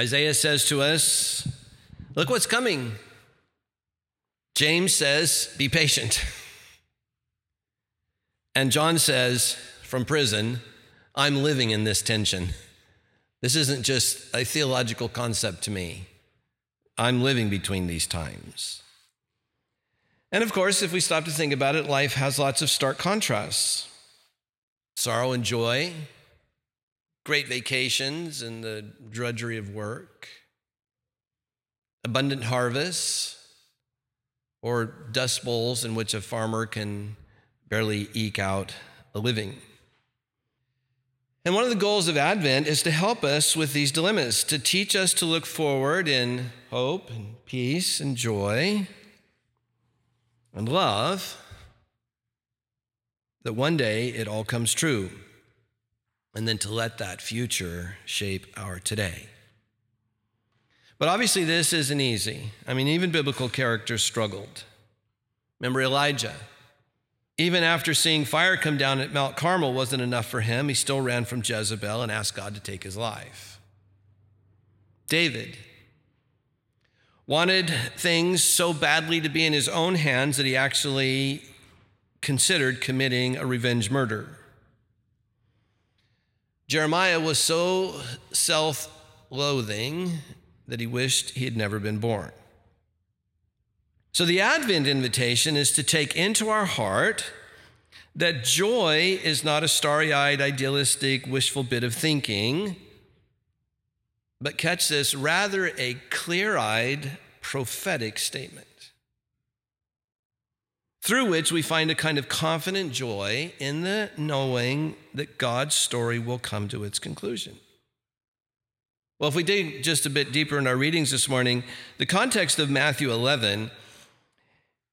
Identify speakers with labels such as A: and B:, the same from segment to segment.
A: Isaiah says to us, Look what's coming. James says, Be patient. And John says, from prison, I'm living in this tension. This isn't just a theological concept to me. I'm living between these times. And of course, if we stop to think about it, life has lots of stark contrasts sorrow and joy, great vacations and the drudgery of work, abundant harvests, or dust bowls in which a farmer can barely eke out a living. And one of the goals of Advent is to help us with these dilemmas, to teach us to look forward in hope and peace and joy and love, that one day it all comes true, and then to let that future shape our today. But obviously, this isn't easy. I mean, even biblical characters struggled. Remember Elijah? Even after seeing fire come down at Mount Carmel wasn't enough for him. He still ran from Jezebel and asked God to take his life. David wanted things so badly to be in his own hands that he actually considered committing a revenge murder. Jeremiah was so self loathing that he wished he had never been born. So, the Advent invitation is to take into our heart that joy is not a starry eyed, idealistic, wishful bit of thinking, but catch this, rather a clear eyed, prophetic statement through which we find a kind of confident joy in the knowing that God's story will come to its conclusion. Well, if we dig just a bit deeper in our readings this morning, the context of Matthew 11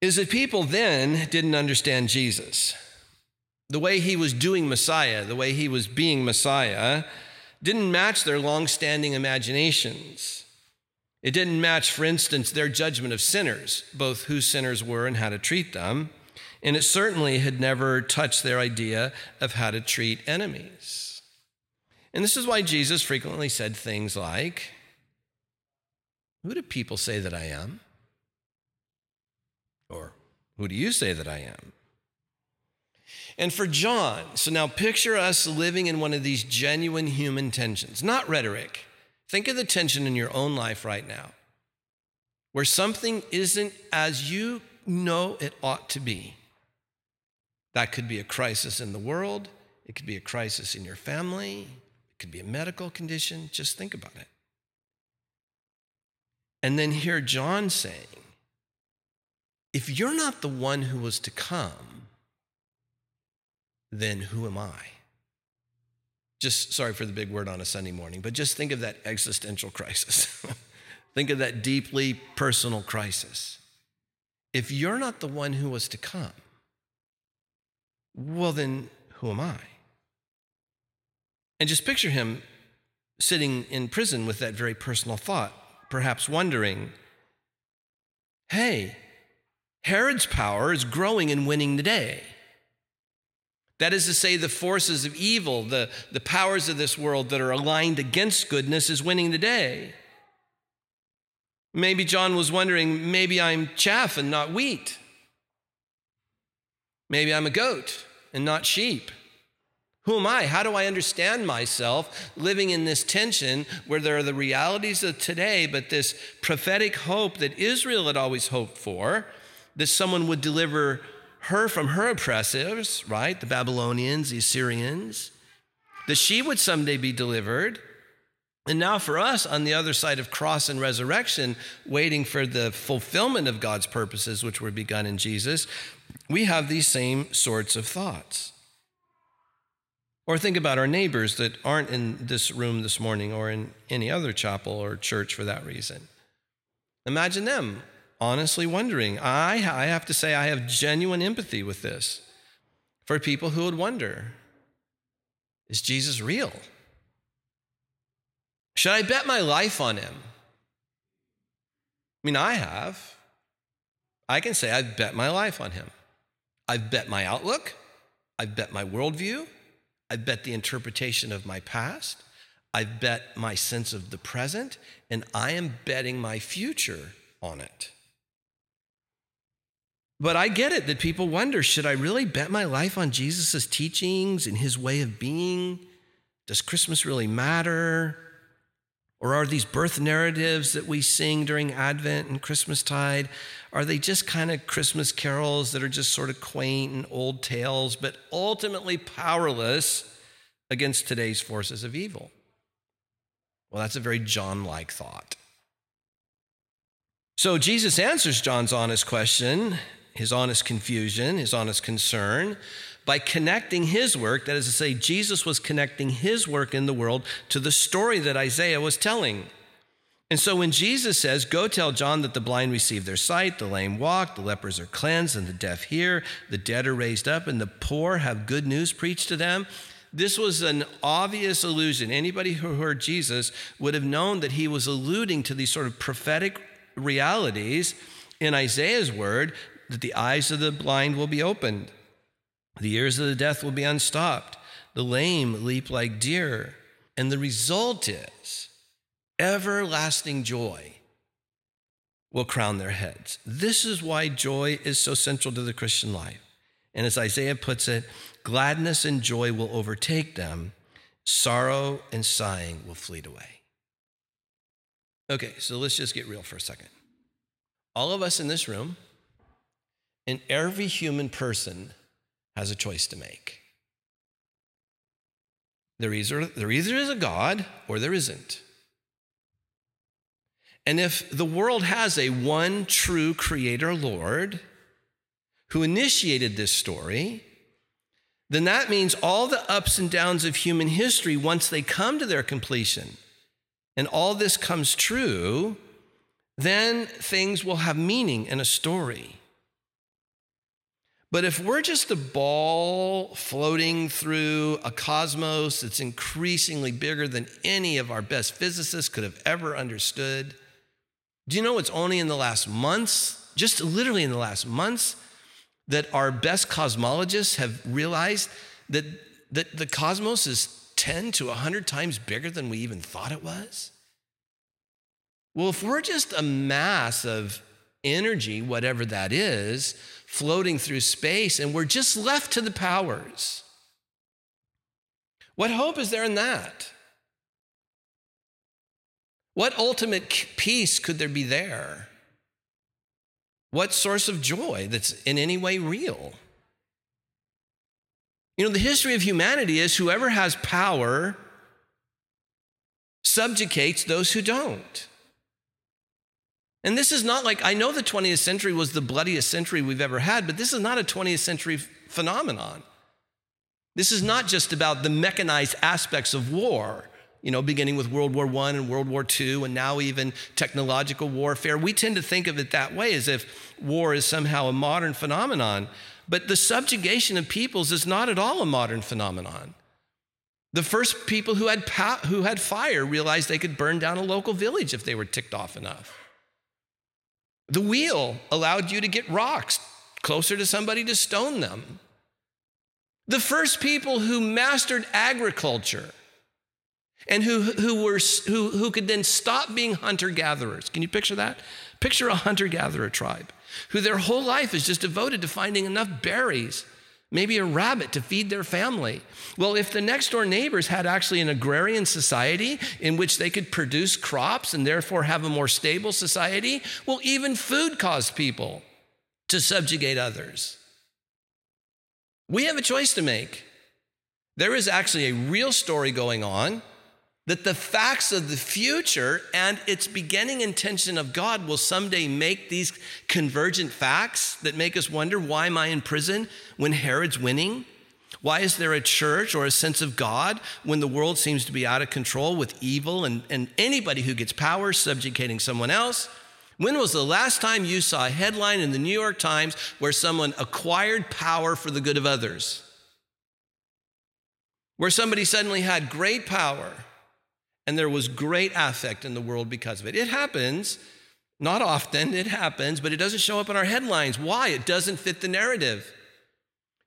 A: is that people then didn't understand Jesus. The way he was doing Messiah, the way he was being Messiah, didn't match their long-standing imaginations. It didn't match, for instance, their judgment of sinners, both who sinners were and how to treat them. And it certainly had never touched their idea of how to treat enemies. And this is why Jesus frequently said things like, Who do people say that I am? Or, who do you say that I am? And for John, so now picture us living in one of these genuine human tensions, not rhetoric. Think of the tension in your own life right now, where something isn't as you know it ought to be. That could be a crisis in the world, it could be a crisis in your family, it could be a medical condition. Just think about it. And then hear John saying, if you're not the one who was to come, then who am I? Just sorry for the big word on a Sunday morning, but just think of that existential crisis. think of that deeply personal crisis. If you're not the one who was to come, well, then who am I? And just picture him sitting in prison with that very personal thought, perhaps wondering, hey, Herod's power is growing and winning the day. That is to say, the forces of evil, the, the powers of this world that are aligned against goodness, is winning the day. Maybe John was wondering maybe I'm chaff and not wheat. Maybe I'm a goat and not sheep. Who am I? How do I understand myself living in this tension where there are the realities of today, but this prophetic hope that Israel had always hoped for? that someone would deliver her from her oppressors, right? The Babylonians, the Assyrians, that she would someday be delivered. And now, for us on the other side of cross and resurrection, waiting for the fulfillment of God's purposes, which were begun in Jesus, we have these same sorts of thoughts. Or think about our neighbors that aren't in this room this morning or in any other chapel or church for that reason. Imagine them honestly wondering. I, I have to say, I have genuine empathy with this for people who would wonder is Jesus real? Should I bet my life on him? I mean, I have. I can say I've bet my life on him. I've bet my outlook. I've bet my worldview. I've bet the interpretation of my past. I've bet my sense of the present, and I am betting my future on it. But I get it that people wonder should I really bet my life on Jesus' teachings and his way of being? Does Christmas really matter? Or are these birth narratives that we sing during Advent and Christmastide, are they just kind of Christmas carols that are just sort of quaint and old tales, but ultimately powerless against today's forces of evil? Well, that's a very John like thought. So Jesus answers John's honest question, his honest confusion, his honest concern by connecting his work, that is to say, Jesus was connecting his work in the world to the story that Isaiah was telling. And so when Jesus says, Go tell John that the blind receive their sight, the lame walk, the lepers are cleansed, and the deaf hear, the dead are raised up, and the poor have good news preached to them, this was an obvious allusion. Anybody who heard Jesus would have known that he was alluding to these sort of prophetic realities in Isaiah's word that the eyes of the blind will be opened, the ears of the deaf will be unstopped. The lame leap like deer. And the result is everlasting joy will crown their heads. This is why joy is so central to the Christian life. And as Isaiah puts it, gladness and joy will overtake them, sorrow and sighing will flee away. Okay, so let's just get real for a second. All of us in this room, and every human person has a choice to make. There either, there either is a God or there isn't. And if the world has a one true creator Lord who initiated this story, then that means all the ups and downs of human history, once they come to their completion, and all this comes true, then things will have meaning and a story. But if we're just a ball floating through a cosmos that's increasingly bigger than any of our best physicists could have ever understood, do you know it's only in the last months, just literally in the last months, that our best cosmologists have realized that, that the cosmos is 10 to 100 times bigger than we even thought it was? Well, if we're just a mass of energy, whatever that is, floating through space, and we're just left to the powers. What hope is there in that? What ultimate peace could there be there? What source of joy that's in any way real? You know, the history of humanity is whoever has power subjugates those who don't. And this is not like, I know the 20th century was the bloodiest century we've ever had, but this is not a 20th century phenomenon. This is not just about the mechanized aspects of war, you know, beginning with World War I and World War II, and now even technological warfare. We tend to think of it that way, as if war is somehow a modern phenomenon. But the subjugation of peoples is not at all a modern phenomenon. The first people who had, who had fire realized they could burn down a local village if they were ticked off enough. The wheel allowed you to get rocks closer to somebody to stone them. The first people who mastered agriculture and who, who, were, who, who could then stop being hunter gatherers. Can you picture that? Picture a hunter gatherer tribe who their whole life is just devoted to finding enough berries maybe a rabbit to feed their family. Well, if the next door neighbors had actually an agrarian society in which they could produce crops and therefore have a more stable society, well, even food caused people to subjugate others. We have a choice to make. There is actually a real story going on that the facts of the future and its beginning intention of God will someday make these convergent facts that make us wonder why am I in prison when Herod's winning? Why is there a church or a sense of God when the world seems to be out of control with evil and, and anybody who gets power subjugating someone else? When was the last time you saw a headline in the New York Times where someone acquired power for the good of others? Where somebody suddenly had great power and there was great affect in the world because of it. It happens, not often, it happens, but it doesn't show up in our headlines. Why? It doesn't fit the narrative.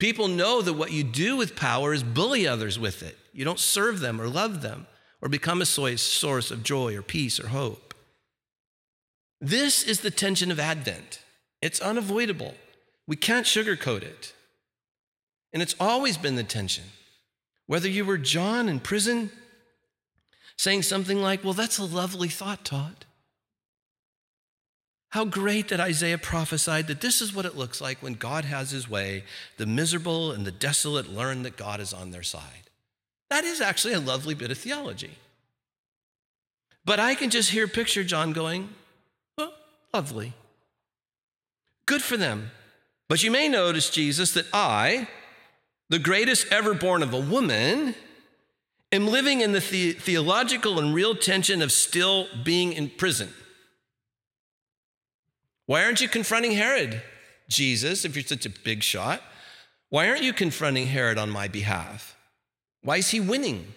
A: People know that what you do with power is bully others with it. You don't serve them or love them or become a source of joy or peace or hope. This is the tension of Advent. It's unavoidable. We can't sugarcoat it. And it's always been the tension. Whether you were John in prison saying something like, Well, that's a lovely thought, Todd. How great that Isaiah prophesied that this is what it looks like when God has his way. The miserable and the desolate learn that God is on their side. That is actually a lovely bit of theology. But I can just hear picture John going, oh, lovely. Good for them. But you may notice, Jesus, that I, the greatest ever born of a woman, am living in the, the- theological and real tension of still being in prison. Why aren't you confronting Herod, Jesus, if you're such a big shot? Why aren't you confronting Herod on my behalf? Why is he winning?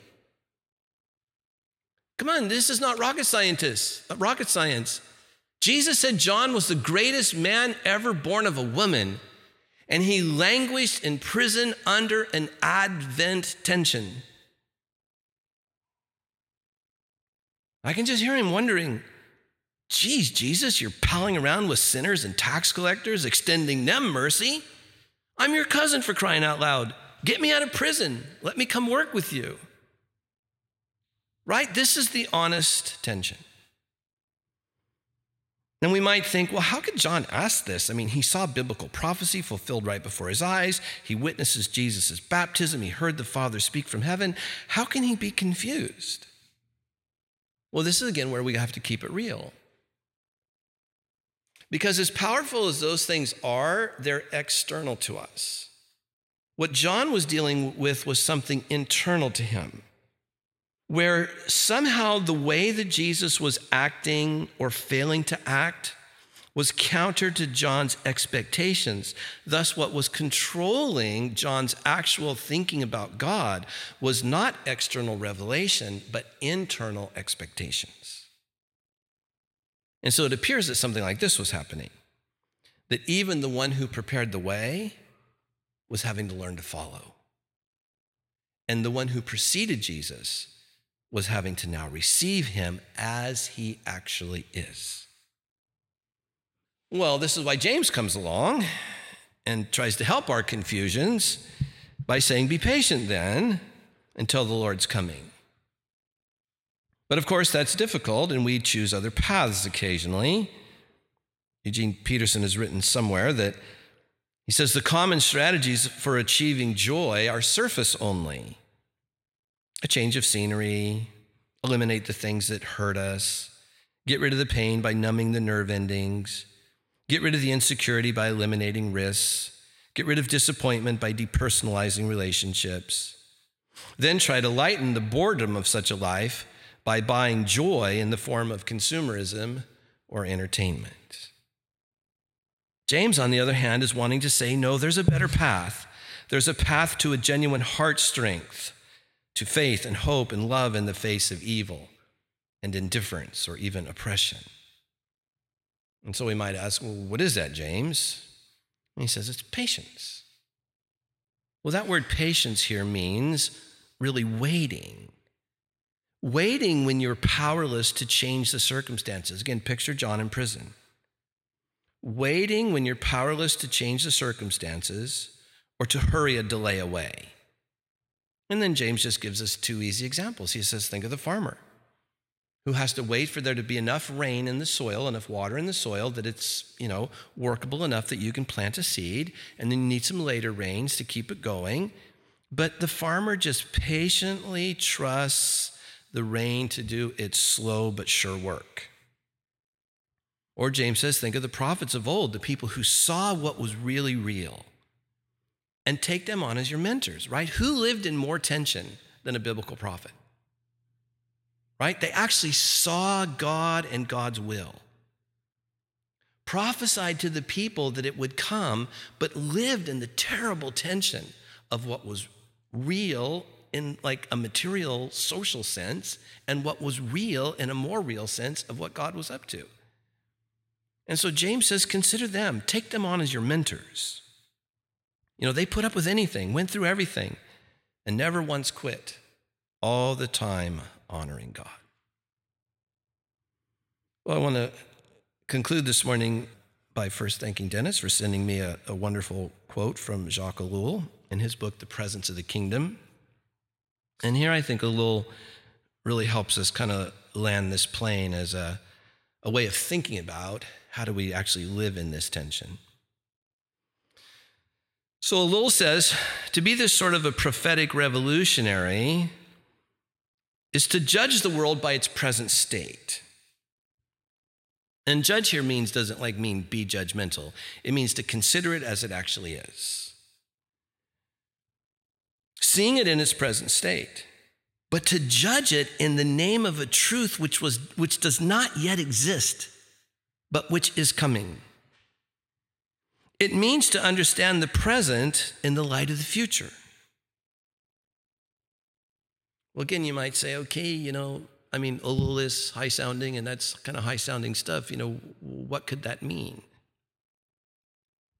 A: Come on, this is not rocket scientists, rocket science. Jesus said John was the greatest man ever born of a woman, and he languished in prison under an Advent tension. I can just hear him wondering, geez, Jesus, you're palling around with sinners and tax collectors, extending them mercy. I'm your cousin for crying out loud. Get me out of prison. Let me come work with you. Right? This is the honest tension. And we might think, well, how could John ask this? I mean, he saw biblical prophecy fulfilled right before his eyes. He witnesses Jesus' baptism. He heard the Father speak from heaven. How can he be confused? Well, this is again where we have to keep it real. Because as powerful as those things are, they're external to us. What John was dealing with was something internal to him, where somehow the way that Jesus was acting or failing to act was counter to John's expectations. Thus, what was controlling John's actual thinking about God was not external revelation, but internal expectations. And so it appears that something like this was happening that even the one who prepared the way was having to learn to follow. And the one who preceded Jesus was having to now receive him as he actually is. Well, this is why James comes along and tries to help our confusions by saying, Be patient then until the Lord's coming. But of course, that's difficult, and we choose other paths occasionally. Eugene Peterson has written somewhere that he says the common strategies for achieving joy are surface only a change of scenery, eliminate the things that hurt us, get rid of the pain by numbing the nerve endings, get rid of the insecurity by eliminating risks, get rid of disappointment by depersonalizing relationships. Then try to lighten the boredom of such a life by buying joy in the form of consumerism or entertainment. James, on the other hand, is wanting to say no, there's a better path. There's a path to a genuine heart strength, to faith and hope and love in the face of evil and indifference or even oppression. And so we might ask, well, what is that, James? And he says it's patience. Well, that word patience here means really waiting. Waiting when you're powerless to change the circumstances. Again, picture John in prison. Waiting when you're powerless to change the circumstances or to hurry a delay away. And then James just gives us two easy examples. He says, Think of the farmer who has to wait for there to be enough rain in the soil, enough water in the soil that it's, you know, workable enough that you can plant a seed, and then you need some later rains to keep it going. But the farmer just patiently trusts the rain to do its slow but sure work. Or James says, think of the prophets of old, the people who saw what was really real, and take them on as your mentors, right? Who lived in more tension than a biblical prophet? Right? They actually saw God and God's will. Prophesied to the people that it would come, but lived in the terrible tension of what was real in like a material social sense and what was real in a more real sense of what God was up to. And so James says, consider them, take them on as your mentors. You know, they put up with anything, went through everything, and never once quit. All the time honoring God. Well, I want to conclude this morning by first thanking Dennis for sending me a, a wonderful quote from Jacques Ellul in his book, The Presence of the Kingdom. And here I think Ellul really helps us kind of land this plane as a, a way of thinking about how do we actually live in this tension. So Ellul says to be this sort of a prophetic revolutionary is to judge the world by its present state. And judge here means doesn't like mean be judgmental. It means to consider it as it actually is. Seeing it in its present state, but to judge it in the name of a truth which was which does not yet exist, but which is coming. It means to understand the present in the light of the future. Well, again, you might say, okay, you know, I mean, Ellul is high sounding, and that's kind of high sounding stuff. You know, what could that mean?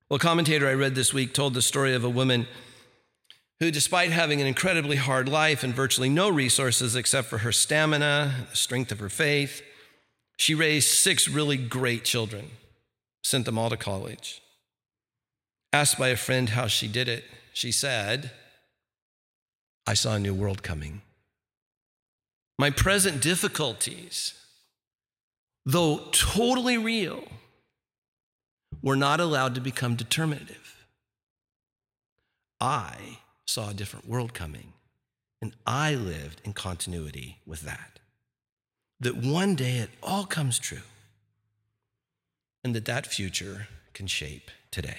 A: Well, a commentator I read this week told the story of a woman who, despite having an incredibly hard life and virtually no resources except for her stamina, the strength of her faith, she raised six really great children, sent them all to college. Asked by a friend how she did it, she said, I saw a new world coming. My present difficulties, though totally real, were not allowed to become determinative. I saw a different world coming, and I lived in continuity with that. That one day it all comes true, and that that future can shape today.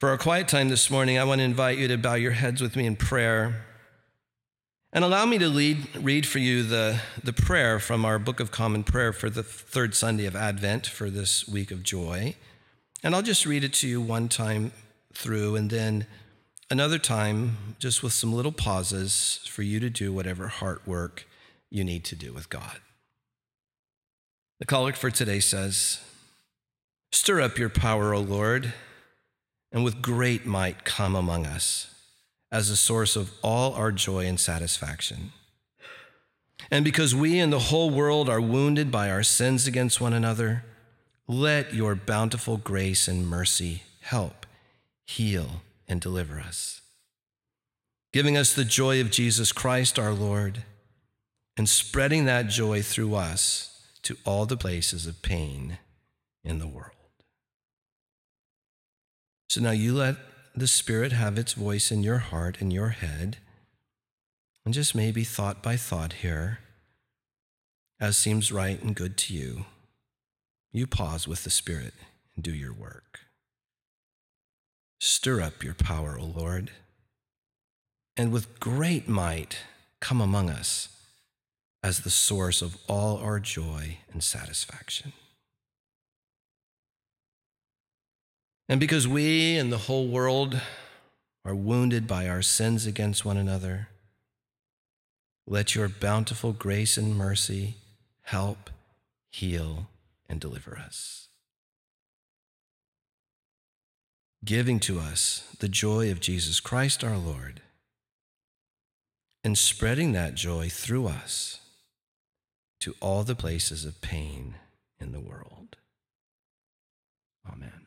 A: For our quiet time this morning, I want to invite you to bow your heads with me in prayer. And allow me to lead, read for you the, the prayer from our Book of Common Prayer for the third Sunday of Advent for this week of joy. And I'll just read it to you one time through, and then another time, just with some little pauses for you to do whatever heart work you need to do with God. The collect for today says Stir up your power, O Lord, and with great might come among us as the source of all our joy and satisfaction. And because we and the whole world are wounded by our sins against one another, let your bountiful grace and mercy help, heal, and deliver us. Giving us the joy of Jesus Christ our Lord, and spreading that joy through us to all the places of pain in the world. So now you let the Spirit have its voice in your heart and your head, and just maybe thought by thought here, as seems right and good to you, you pause with the Spirit and do your work. Stir up your power, O Lord, and with great might come among us as the source of all our joy and satisfaction. And because we and the whole world are wounded by our sins against one another, let your bountiful grace and mercy help, heal, and deliver us. Giving to us the joy of Jesus Christ our Lord, and spreading that joy through us to all the places of pain in the world. Amen.